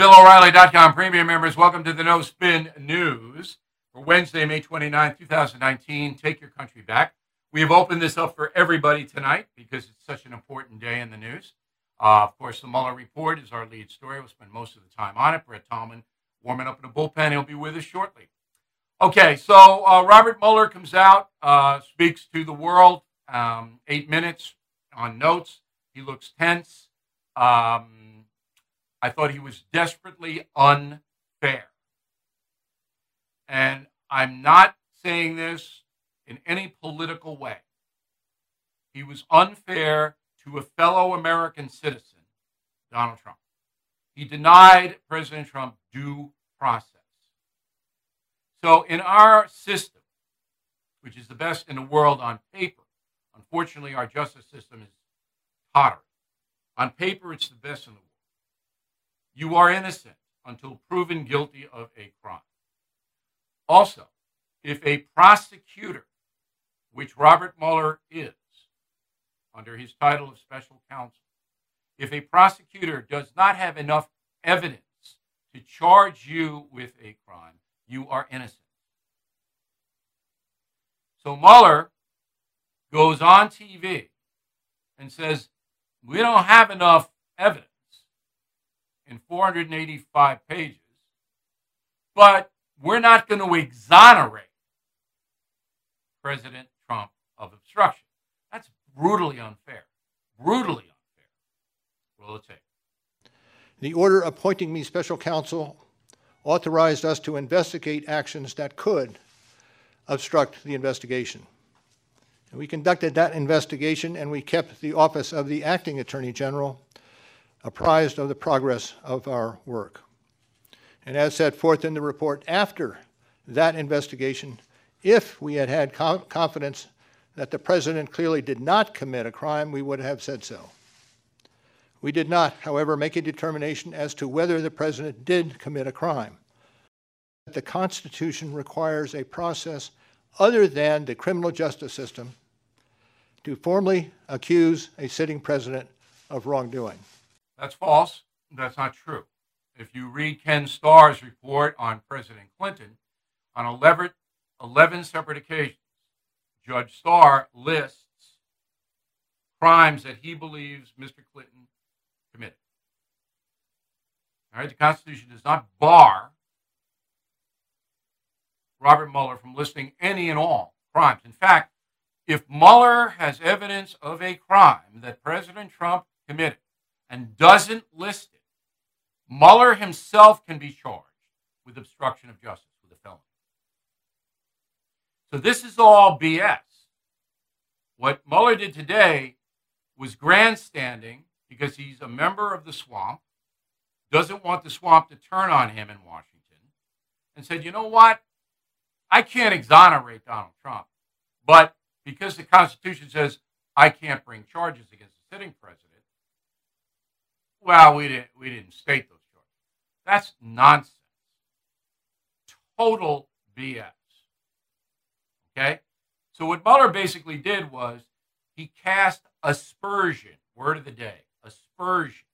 BillO'Reilly.com premium members, welcome to the No Spin News for Wednesday, May 29, 2019. Take your country back. We have opened this up for everybody tonight because it's such an important day in the news. Uh, of course, the Mueller report is our lead story. We'll spend most of the time on it. Brett Tolman warming up in the bullpen. He'll be with us shortly. Okay, so uh, Robert Mueller comes out, uh, speaks to the world, um, eight minutes on notes. He looks tense. Um, I thought he was desperately unfair. And I'm not saying this in any political way. He was unfair to a fellow American citizen, Donald Trump. He denied President Trump due process. So, in our system, which is the best in the world on paper, unfortunately, our justice system is tottering. On paper, it's the best in the world. You are innocent until proven guilty of a crime. Also, if a prosecutor, which Robert Mueller is, under his title of special counsel, if a prosecutor does not have enough evidence to charge you with a crime, you are innocent. So Mueller goes on TV and says, We don't have enough evidence in 485 pages, but we're not going to exonerate President Trump of obstruction. That's brutally unfair. Brutally unfair. Will it take? The order appointing me special counsel authorized us to investigate actions that could obstruct the investigation. And we conducted that investigation and we kept the office of the acting attorney general apprised of the progress of our work. And as set forth in the report after that investigation, if we had had confidence that the president clearly did not commit a crime, we would have said so. We did not, however, make a determination as to whether the president did commit a crime. The Constitution requires a process other than the criminal justice system to formally accuse a sitting president of wrongdoing. That's false. That's not true. If you read Ken Starr's report on President Clinton, on 11, 11 separate occasions, Judge Starr lists crimes that he believes Mr. Clinton committed. All right, the Constitution does not bar Robert Mueller from listing any and all crimes. In fact, if Mueller has evidence of a crime that President Trump committed and doesn't list it, Mueller himself can be charged with obstruction of justice with a felony. So this is all BS. What Mueller did today was grandstanding because he's a member of the swamp, doesn't want the swamp to turn on him in Washington, and said, you know what? I can't exonerate Donald Trump, but because the Constitution says I can't bring charges against the sitting president, well, we didn't we didn't state those charges. That's nonsense. Total BS. Okay? So what Mueller basically did was he cast aspersion, word of the day, aspersion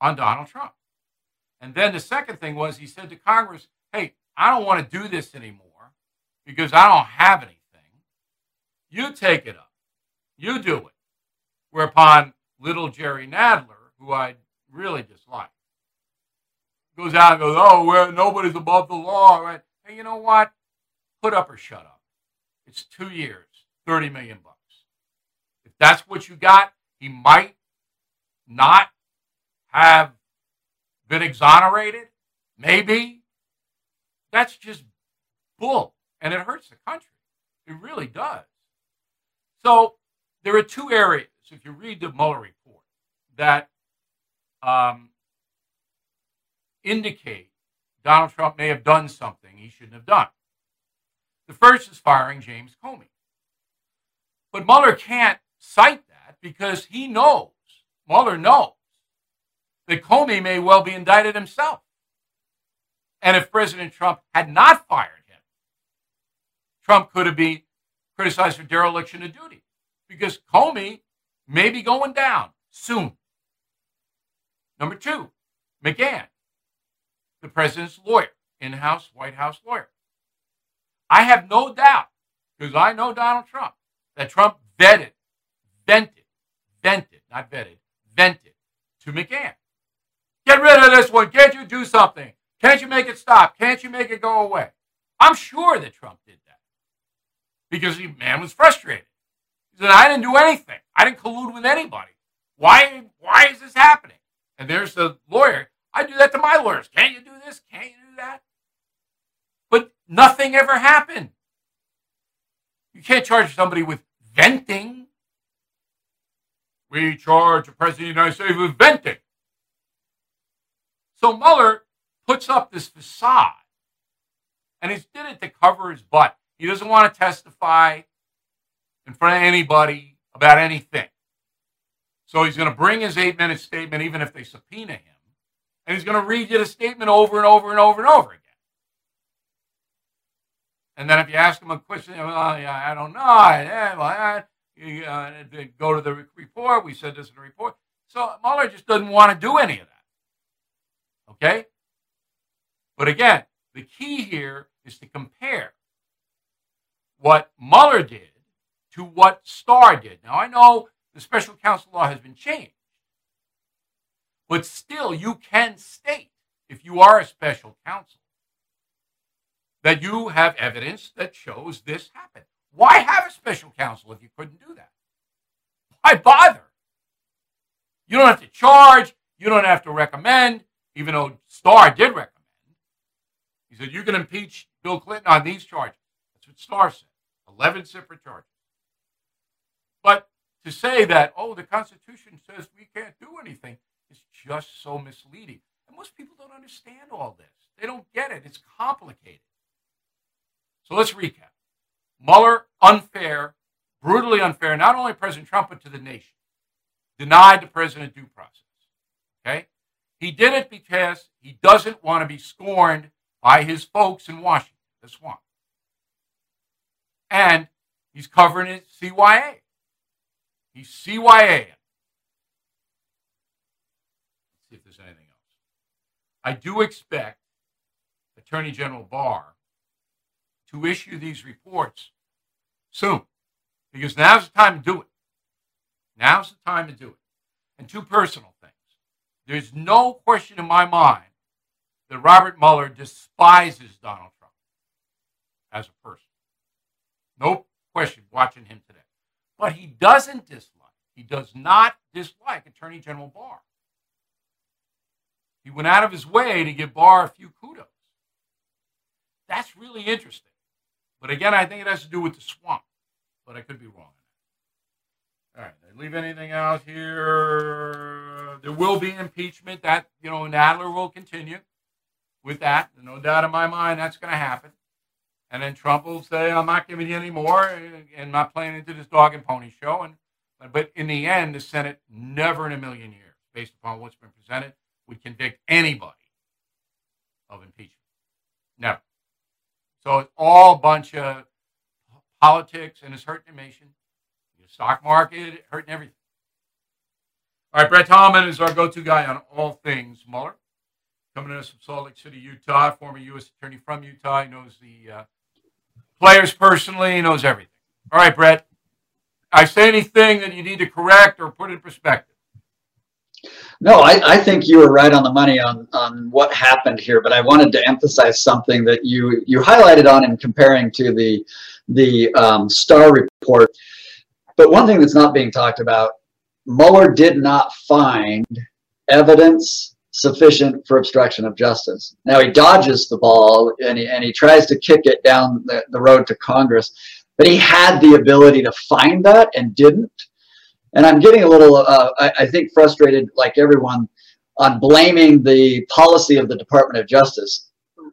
on Donald Trump. And then the second thing was he said to Congress, hey, I don't want to do this anymore because I don't have anything. You take it up. You do it. Whereupon little Jerry Nadler, who I really dislike, goes out and goes, oh, well, nobody's above the law. Right? Hey, you know what? Put up or shut up. It's two years, 30 million bucks. If that's what you got, he might not have been exonerated. Maybe. That's just bull and it hurts the country. It really does. So there are two areas, if you read the Mueller report, that um, indicate Donald Trump may have done something he shouldn't have done. The first is firing James Comey. But Mueller can't cite that because he knows, Mueller knows, that Comey may well be indicted himself. And if President Trump had not fired him, Trump could have been criticized for dereliction of duty because Comey may be going down soon. Number two, McGahn. the president's lawyer, in house White House lawyer. I have no doubt, because I know Donald Trump, that Trump vetted, vented, vented, not vetted, vented to McGahn. Get rid of this one. Can't you do something? Can't you make it stop? Can't you make it go away? I'm sure that Trump did that because the man was frustrated. He said, I didn't do anything. I didn't collude with anybody. Why, why is this happening? And there's the lawyer. I do that to my lawyers. Can't you do this? Can't you do that? But nothing ever happened. You can't charge somebody with venting. We charge the President of the United States with venting. So Mueller puts up this facade, and he did it to cover his butt. He doesn't want to testify in front of anybody about anything. So he's going to bring his eight minute statement, even if they subpoena him, and he's going to read you the statement over and over and over and over again. And then if you ask him a question, well, yeah, I don't know. Yeah, well, I, you, uh, go to the report. We said this in the report. So Mueller just doesn't want to do any of that. Okay? But again, the key here is to compare what Mueller did to what Starr did. Now, I know the special counsel law has been changed, but still, you can state, if you are a special counsel, that you have evidence that shows this happened. Why have a special counsel if you couldn't do that? Why bother? You don't have to charge, you don't have to recommend, even though Starr did recommend. He said, You can impeach Bill Clinton on these charges. That's what Starr said 11 separate charges. But to say that, oh, the Constitution says we can't do anything is just so misleading. And most people don't understand all this. They don't get it. It's complicated. So let's recap. Mueller, unfair, brutally unfair, not only President Trump, but to the nation. Denied the president due process. Okay? He did it because he doesn't want to be scorned by his folks in Washington, the swamp. And he's covering it CYA. He's CYA. See if there's anything else. I do expect Attorney General Barr to issue these reports soon because now's the time to do it. Now's the time to do it. And two personal things. There's no question in my mind that Robert Mueller despises Donald Trump as a person. No question watching him today. But he doesn't dislike, he does not dislike Attorney General Barr. He went out of his way to give Barr a few kudos. That's really interesting. But again, I think it has to do with the swamp. But I could be wrong. All right, I leave anything out here? There will be impeachment. That, you know, Nadler will continue with that. No doubt in my mind that's going to happen. And then Trump will say, I'm not giving you any more and not playing into this dog and pony show. And But in the end, the Senate never in a million years, based upon what's been presented, would convict anybody of impeachment. Never. So it's all a bunch of politics and it's hurting the nation, the stock market, hurting everything. All right, Brett Tolman is our go-to guy on all things Mueller. Coming to us from Salt Lake City, Utah, former U.S. attorney from Utah. He knows the uh, players personally. He knows everything. All right, Brett. I say anything that you need to correct or put in perspective. No, I, I, think you were right on the money on, on what happened here, but I wanted to emphasize something that you, you highlighted on in comparing to the, the um, Starr report. But one thing that's not being talked about, Mueller did not find evidence sufficient for obstruction of justice. Now he dodges the ball and he, and he tries to kick it down the, the road to Congress, but he had the ability to find that and didn't. And I'm getting a little, uh, I, I think, frustrated, like everyone, on blaming the policy of the Department of Justice.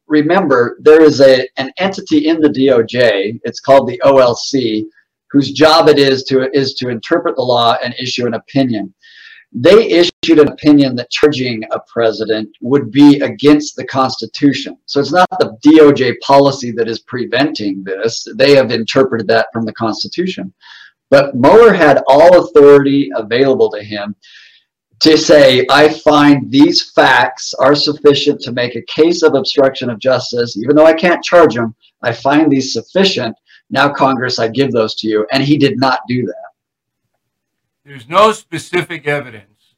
Remember, there is a an entity in the DOJ. It's called the OLC, whose job it is to is to interpret the law and issue an opinion. They issued an opinion that charging a president would be against the Constitution. So it's not the DOJ policy that is preventing this. They have interpreted that from the Constitution. But Mueller had all authority available to him. to say, I find these facts are sufficient to make a case of obstruction of justice, even though I can't charge him, I find these sufficient. Now, Congress, I give those to you. And he did not do that. There's no specific evidence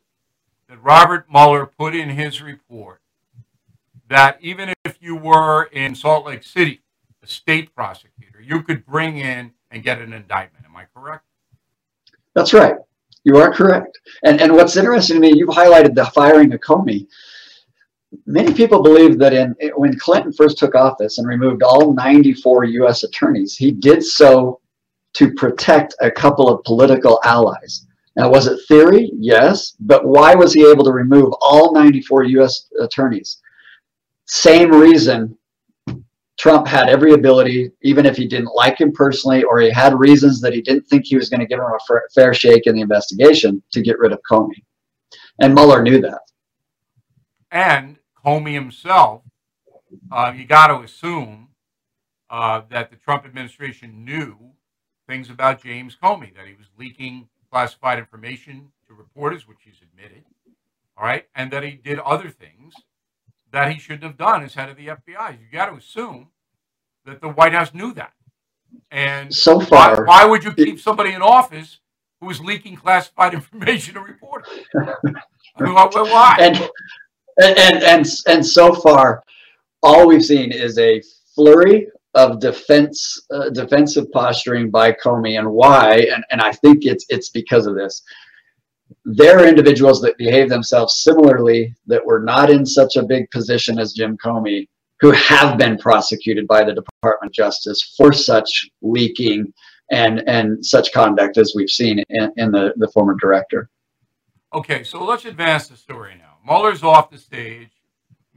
that Robert Mueller put in his report that even if you were in Salt Lake City, a state prosecutor, you could bring in and get an indictment. Am I correct? That's right. You are correct. And and what's interesting to me, you've highlighted the firing of Comey. Many people believe that in when Clinton first took office and removed all 94 U.S. attorneys, he did so to protect a couple of political allies. Now, was it theory? Yes. But why was he able to remove all 94 U.S. attorneys? Same reason Trump had every ability, even if he didn't like him personally, or he had reasons that he didn't think he was going to give him a fair shake in the investigation to get rid of Comey. And Mueller knew that. And Comey himself, uh, you got to assume uh, that the Trump administration knew things about James Comey, that he was leaking classified information to reporters, which he's admitted, all right, and that he did other things that he shouldn't have done as head of the FBI. You got to assume that the White House knew that. And so far, why, why would you keep somebody in office who is leaking classified information to reporters? I mean, why? And, and and and so far, all we've seen is a flurry of defense uh, defensive posturing by Comey, and why? And and I think it's it's because of this there are individuals that behave themselves similarly that were not in such a big position as Jim Comey who have been prosecuted by the Department of Justice for such leaking and and such conduct as we've seen in, in the, the former director. Okay, so let's advance the story now. Mueller's off the stage.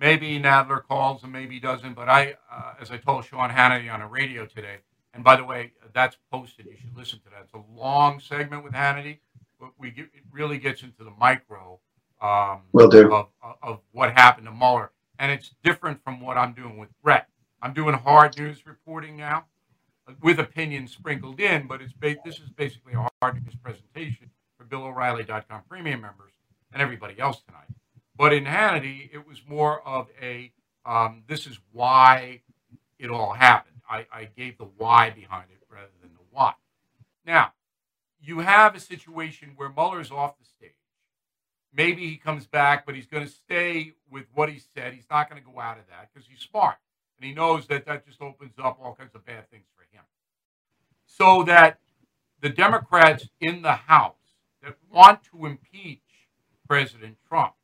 Maybe Nadler calls and maybe doesn't, but I, uh, as I told Sean Hannity on a radio today, and by the way, that's posted. You should listen to that. It's a long segment with Hannity but we get, it really gets into the micro um, Will do. Of, of what happened to Mueller. And it's different from what I'm doing with Brett. I'm doing hard news reporting now with opinions sprinkled in, but it's ba- this is basically a hard news presentation for BillO'Reilly.com premium members and everybody else tonight. But in Hannity, it was more of a um, this is why it all happened. I, I gave the why behind it rather than the what. Now, you have a situation where Mueller's off the stage. Maybe he comes back, but he's going to stay with what he said. He's not going to go out of that because he's smart. And he knows that that just opens up all kinds of bad things for him. So that the Democrats in the House that want to impeach President Trump,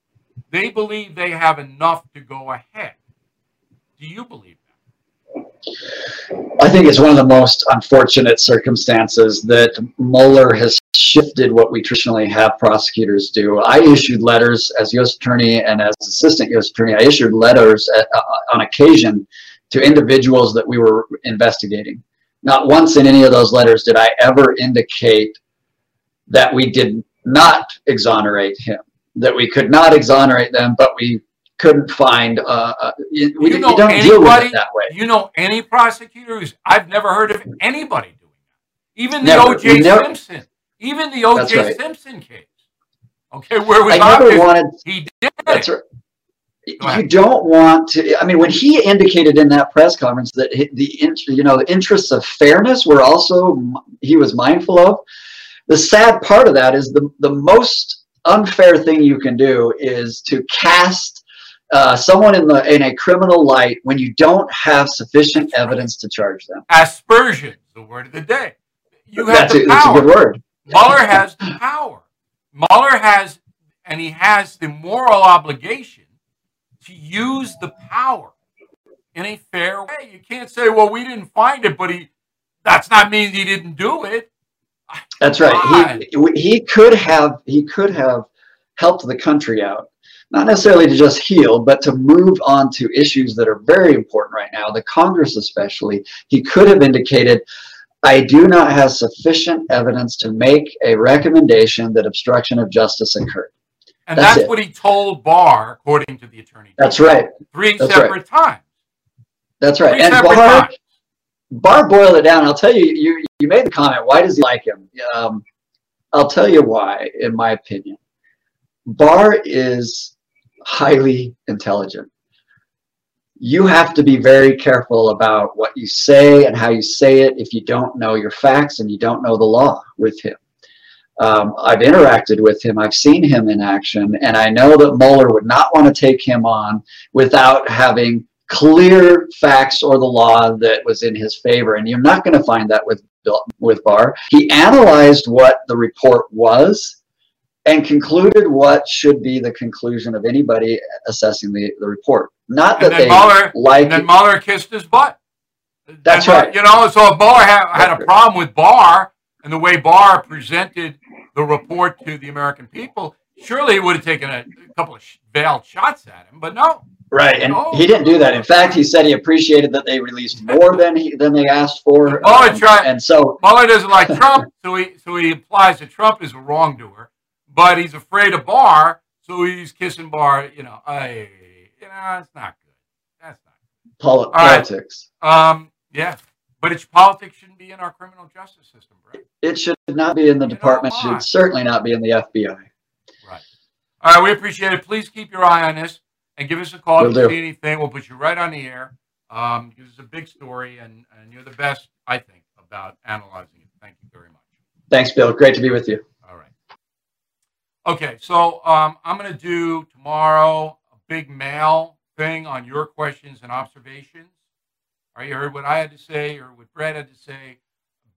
they believe they have enough to go ahead. Do you believe that? I think it's one of the most unfortunate circumstances that Mueller has shifted what we traditionally have prosecutors do. I issued letters as U.S. Attorney and as Assistant U.S. Attorney. I issued letters at, uh, on occasion to individuals that we were investigating. Not once in any of those letters did I ever indicate that we did not exonerate him, that we could not exonerate them, but we couldn't find. Uh, uh we, you, know don't anybody, deal with it that way. You know any prosecutors? I've never heard of anybody doing that. Even the O.J. Simpson. Even the O.J. Right. Simpson case. Okay, where was I never wanted. He did. That's right. You don't want to. I mean, when he indicated in that press conference that the you know the interests of fairness were also he was mindful of. The sad part of that is the the most unfair thing you can do is to cast uh, someone in the in a criminal light when you don't have sufficient evidence to charge them. Aspersion, the word of the day. You have that's the a, power. That's a good word. Mueller has the power. Mueller has, and he has the moral obligation to use the power in a fair way. You can't say, "Well, we didn't find it," but he. That's not mean he didn't do it. That's right. He he could have he could have helped the country out not necessarily to just heal, but to move on to issues that are very important right now, the Congress especially. He could have indicated, I do not have sufficient evidence to make a recommendation that obstruction of justice occurred. And that's, that's what he told Barr, according to the attorney. That's right. Three that's separate right. times. That's right. Three and Barr, times. Barr boiled it down. I'll tell you, you, you made the comment, why does he like him? Um, I'll tell you why, in my opinion. Barr is highly intelligent. You have to be very careful about what you say and how you say it if you don't know your facts and you don't know the law with him. Um, I've interacted with him, I've seen him in action, and I know that Mueller would not want to take him on without having clear facts or the law that was in his favor. And you're not going to find that with with Barr. He analyzed what the report was and concluded what should be the conclusion of anybody assessing the, the report. Not that they Mueller, like and then Mueller kissed his butt. That's And, right. You know, so if Mueller had, had a problem with Barr and the way Barr presented the report to the American people, surely he would have taken a, a couple of sh- veiled shots at him. But no, Right, and No. he didn't do that. In fact, he said he appreciated that they released more than he than they asked for. Oh, um, right. And so, Mueller doesn't like Trump, so he so he implies that Trump is a wrongdoer, but he's afraid of Barr, so he's kissing Barr. You know, I, you know, it's not good. That's not. poli- right. politics. Um, yeah, but it's politics shouldn't be in our criminal justice system, right? It should not be in the You department. Should certainly not be in the FBI. Right. All right, we appreciate it. Please keep your eye on this and give us a call Will if you do. see anything. We'll put you right on the air. Um, because it's a big story, and, and you're the best, I think, about analyzing it. Thank you very much. Thanks, Bill. Great to be with you. All right. Okay, so um, I'm going to do tomorrow a big mail thing on your questions and observations. All right, you heard what I had to say or what Brett had to say.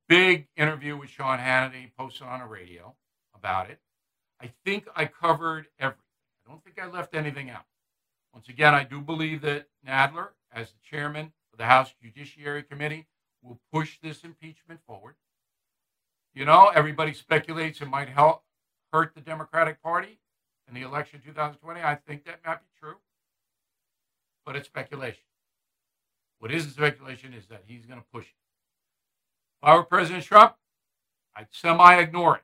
Big interview with Sean Hannity posted on a radio about it. I think I covered everything. I don't think I left anything out. Once again, I do believe that Nadler, as the chairman of the House Judiciary Committee, will push this impeachment forward. You know, everybody speculates it might help hurt the Democratic Party in the election 2020. I think that might be true, but it's speculation. What isn't speculation is that he's going to push it. If I were President Trump, I'd semi ignore it.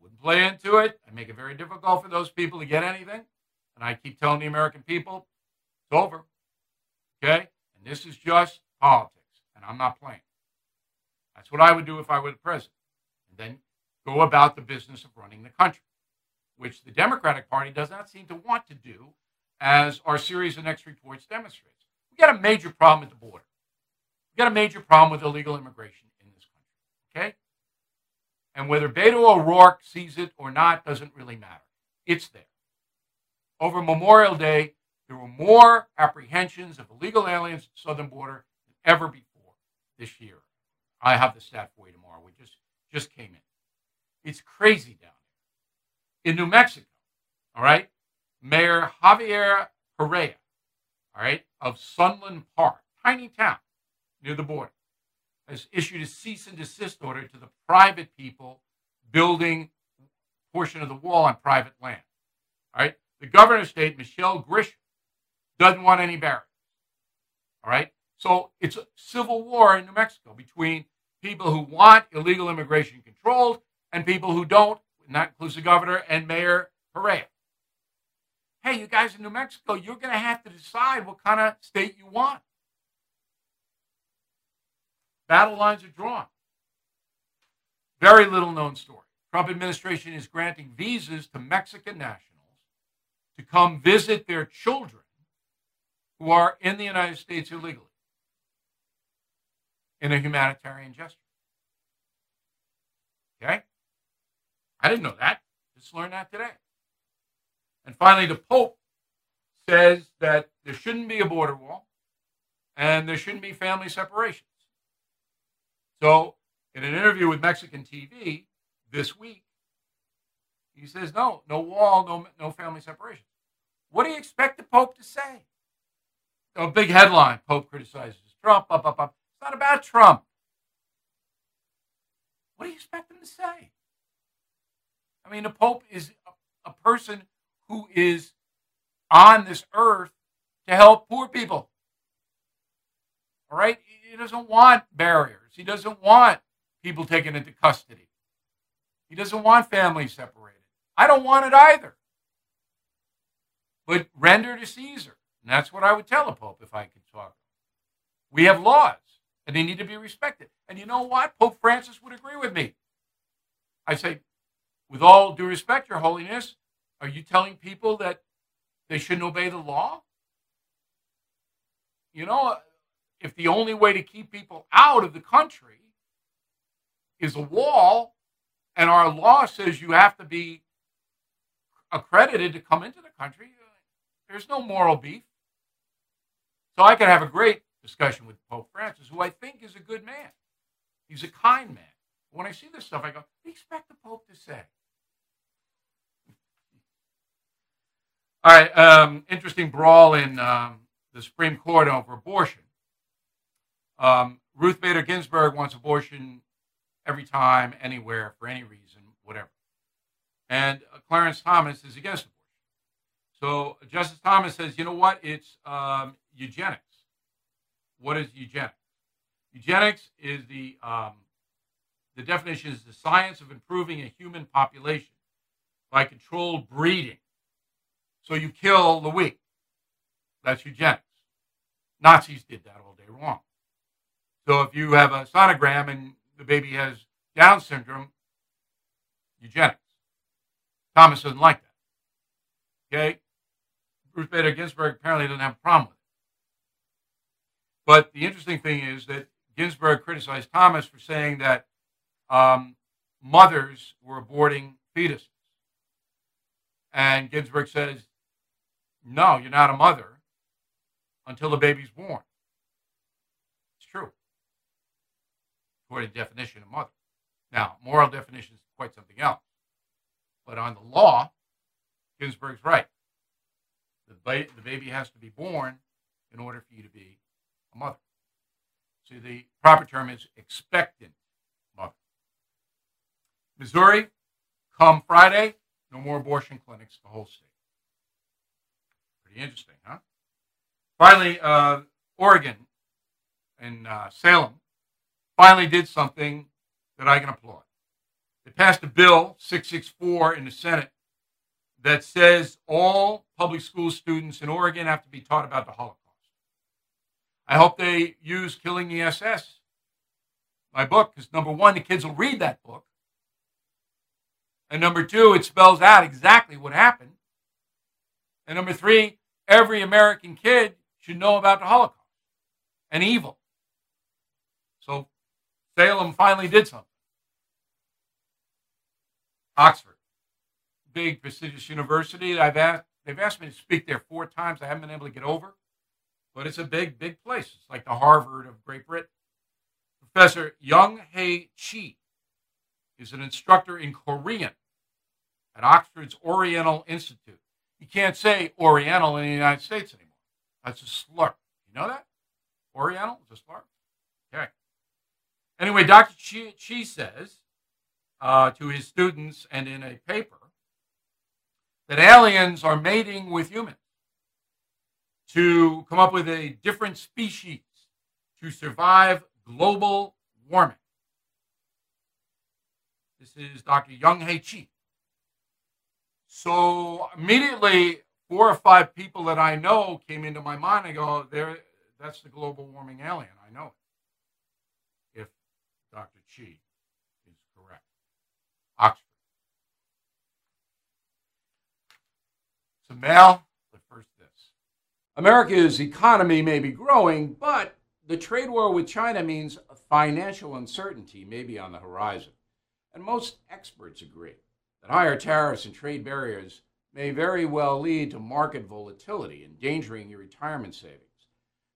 Wouldn't play into it. I'd make it very difficult for those people to get anything. And I keep telling the American people, it's over. Okay? And this is just politics. And I'm not playing. That's what I would do if I were the president. And then go about the business of running the country, which the Democratic Party does not seem to want to do, as our series of next reports demonstrates. We've got a major problem at the border. We've got a major problem with illegal immigration in this country. Okay? And whether Beto O'Rourke sees it or not doesn't really matter. It's there. Over Memorial Day, there were more apprehensions of illegal aliens at the southern border than ever before this year. I have the stat for you tomorrow. We just just came in. It's crazy down there. In New Mexico, all right, Mayor Javier Perea, all right, of Sunland Park, tiny town near the border, has issued a cease and desist order to the private people building portion of the wall on private land. All right. The governor of state, Michelle Grisham, doesn't want any barriers. All right. So it's a civil war in New Mexico between people who want illegal immigration controlled and people who don't, and that includes the governor and Mayor Perea. Hey, you guys in New Mexico, you're going to have to decide what kind of state you want. Battle lines are drawn. Very little known story. Trump administration is granting visas to Mexican nationals to come visit their children who are in the United States illegally in a humanitarian gesture. Okay? I didn't know that. Just learned that today. And finally, the Pope says that there shouldn't be a border wall and there shouldn't be family separations. So, in an interview with Mexican TV this week, he says, no, no wall, no, no family separation. What do you expect the Pope to say? A big headline Pope criticizes Trump. Up, up, up. It's not about Trump. What do you expect him to say? I mean, the Pope is a, a person who is on this earth to help poor people. All right? He doesn't want barriers. He doesn't want people taken into custody. He doesn't want families separated. I don't want it either. But render to Caesar. And that's what I would tell a Pope if I could talk. We have laws, and they need to be respected. And you know what? Pope Francis would agree with me. I say, with all due respect, Your Holiness, Are you telling people that they shouldn't obey the law? You know, if the only way to keep people out of the country is a wall, and our law says you have to be accredited to come into the country, there's no moral beef. So I could have a great discussion with Pope Francis, who I think is a good man. He's a kind man. When I see this stuff, I go, what do you expect the Pope to say? All right, um, interesting brawl in um, the Supreme Court over abortion. Um, Ruth Bader Ginsburg wants abortion every time, anywhere, for any reason, whatever. And uh, Clarence Thomas is against abortion. So Justice Thomas says, you know what? It's um, eugenics. What is eugenics? Eugenics is the um, the definition is the science of improving a human population by controlled breeding. So you kill the weak. That's eugenics. Nazis did that all day long. So if you have a sonogram and the baby has Down syndrome, eugenics. Thomas doesn't like that. Okay? Ruth Bader Ginsburg apparently doesn't have a problem with it. But the interesting thing is that Ginsburg criticized Thomas for saying that um, mothers were aborting fetuses. And Ginsburg says, no, you're not a mother until the baby's born. It's true, according to definition of mother. Now, moral definition is quite something else. But on the law, Ginsburg's right. The, ba- the baby has to be born in order for you to be a mother. See, the proper term is expectant mother. Missouri, come Friday, no more abortion clinics, the whole state. Pretty interesting, huh? Finally, uh, Oregon and uh, Salem finally did something that I can applaud. They passed a bill, 664, in the Senate that says all public school students in Oregon have to be taught about the Holocaust. I hope they use Killing the SS, my book, because number one, the kids will read that book. And number two, it spells out exactly what happened. And number three, every American kid should know about the Holocaust and evil. So Salem finally did something. Oxford, big prestigious university. I've asked, they've asked me to speak there four times. I haven't been able to get over, but it's a big, big place. It's like the Harvard of Great Britain. Professor Young Hae Chi is an instructor in Korean at Oxford's Oriental Institute. You can't say Oriental in the United States anymore. That's a slur. You know that? Oriental is a slur. Okay. Anyway, Dr. Chi, Chi says uh, to his students and in a paper that aliens are mating with humans to come up with a different species to survive global warming. This is Dr. Young Hae Chi. So immediately, four or five people that I know came into my mind. I go, "There, that's the global warming alien. I know it." If Dr. Chi Oxford. So, Mal, but first this: America's economy may be growing, but the trade war with China means financial uncertainty may be on the horizon. And most experts agree that higher tariffs and trade barriers may very well lead to market volatility, endangering your retirement savings.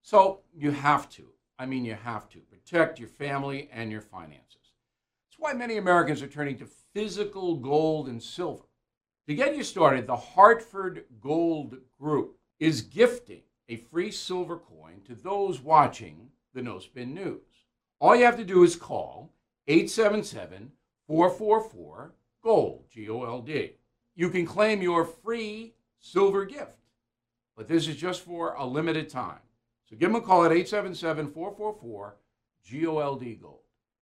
So you have to, I mean, you have to protect your family and your finances. That's why many Americans are turning to physical gold and silver. To get you started, the Hartford Gold Group is gifting a free silver coin to those watching the No Spin News. All you have to do is call 877 444 GOLD, G O L D. You can claim your free silver gift, but this is just for a limited time. So give them a call at 877 444 GOLD Gold.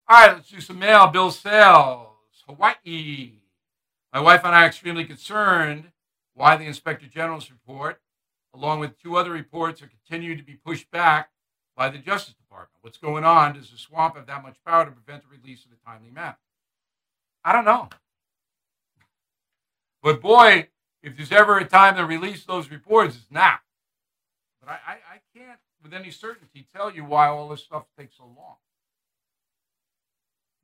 All right, let's do some mail. Bill Sales, Hawaii. My wife and I are extremely concerned why the Inspector General's report, along with two other reports, are continued to be pushed back by the Justice Department. What's going on? Does the swamp have that much power to prevent the release of the timely map? I don't know. But boy, if there's ever a time to release those reports, it's now. But I, I, I can't with any certainty tell you why all this stuff takes so long.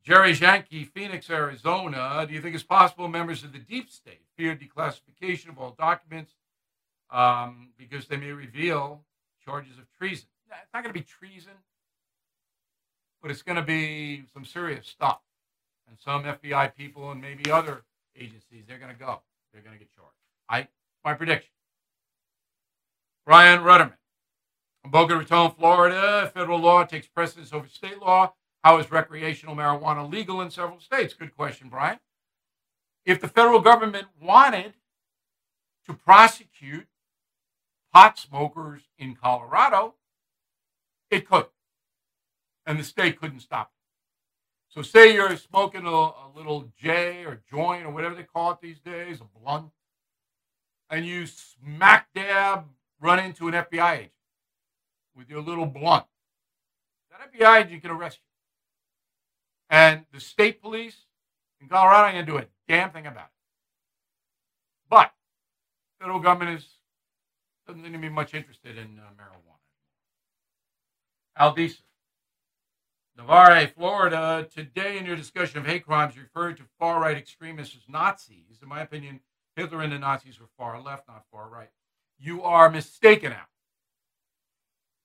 Jerry Yankee, Phoenix, Arizona. Do you think it's possible members of the deep state fear declassification of all documents um, because they may reveal charges of treason? It's not going to be treason, but it's going to be some serious stuff. And some FBI people and maybe other agencies, they're going to go. They're going to get charged. I my prediction. Brian Rudderman, Boca Raton, Florida. Federal law takes precedence over state law. How is recreational marijuana legal in several states? Good question, Brian. If the federal government wanted to prosecute pot smokers in Colorado, it could. And the state couldn't stop it. So, say you're smoking a, a little J or joint or whatever they call it these days, a blunt, and you smack dab run into an FBI agent with your little blunt. That FBI agent can arrest you. And the state police in Colorado ain't going to do a damn thing about it. But federal government is doesn't seem to be much interested in uh, marijuana. Aldisa. Navarre, Florida. Today, in your discussion of hate crimes, you referred to far right extremists as Nazis. In my opinion, Hitler and the Nazis were far left, not far right. You are mistaken now.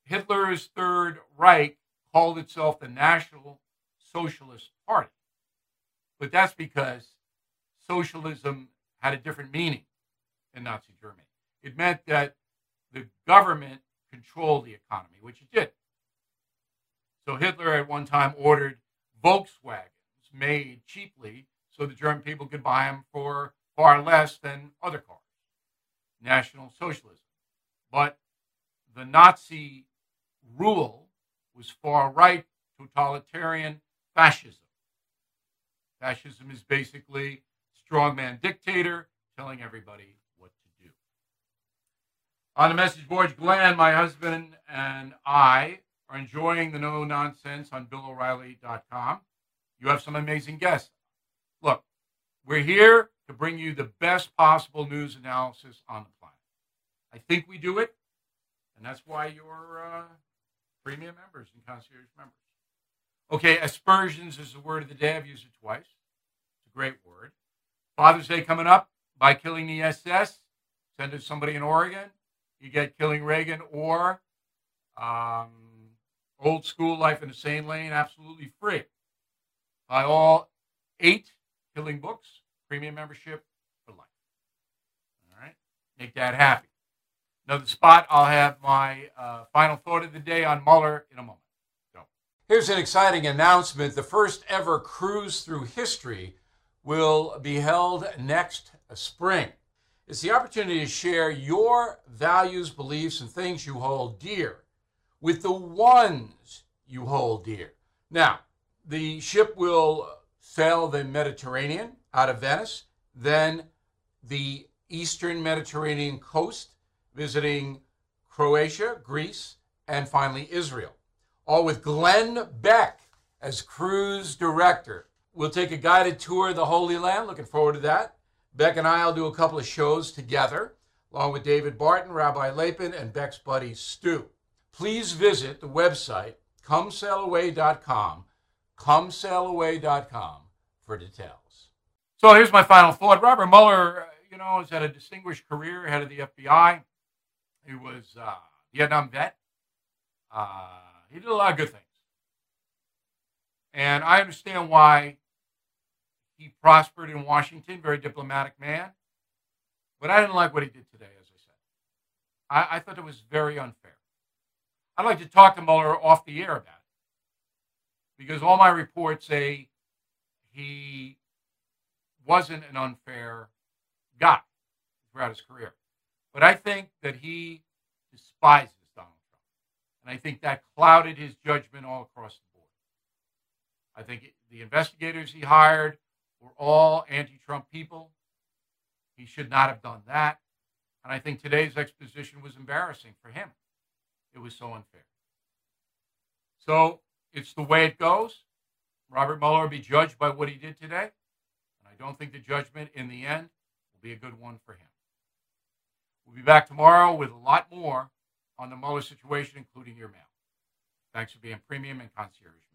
Hitler's Third Reich called itself the National Socialist Party. But that's because socialism had a different meaning in Nazi Germany. It meant that the government controlled the economy, which it did. So Hitler at one time ordered Volkswagens made cheaply so the German people could buy them for far less than other cars. National Socialism. But the Nazi rule was far right totalitarian fascism. Fascism is basically strongman dictator telling everybody what to do. On the message board, Glenn, my husband, and I are enjoying the no nonsense on BillO'Reilly.com. You have some amazing guests. Look, we're here to bring you the best possible news analysis on the planet. I think we do it, and that's why you're uh, premium members and concierge members. Okay, aspersions is the word of the day. I've used it twice. It's a great word. Father's Day coming up by killing the SS. Send it to somebody in Oregon. You get Killing Reagan or um, Old School Life in the Sane Lane absolutely free. Buy all eight killing books, premium membership for life. All right? Make that happy. Another spot, I'll have my uh, final thought of the day on Mueller in a moment. Here's an exciting announcement. The first ever cruise through history will be held next spring. It's the opportunity to share your values, beliefs, and things you hold dear with the ones you hold dear. Now, the ship will sail the Mediterranean out of Venice, then the eastern Mediterranean coast visiting Croatia, Greece, and finally Israel, all with Glenn Beck as cruise director. We'll take a guided tour of the Holy Land. Looking forward to that. Beck and I will do a couple of shows together, along with David Barton, Rabbi Lapin, and Beck's buddy Stu. Please visit the website comesailaway.com, comesailaway.com for details. So here's my final thought. Robert Mueller, you know, has had a distinguished career head of the FBI. He was uh, Vietnam vet. Uh, he did a lot of good things. And I understand why he prospered in Washington, very diplomatic man. But I didn't like what he did today, as I said. I, I thought it was very unfair. I'd like to talk to Mueller off the air about it. Because all my reports say he wasn't an unfair guy throughout his career. But I think that he despises. And I think that clouded his judgment all across the board. I think the investigators he hired were all anti Trump people. He should not have done that. And I think today's exposition was embarrassing for him. It was so unfair. So it's the way it goes. Robert Mueller will be judged by what he did today. And I don't think the judgment in the end will be a good one for him. We'll be back tomorrow with a lot more on the Mueller situation, including your mail. Thanks for being premium and concierge.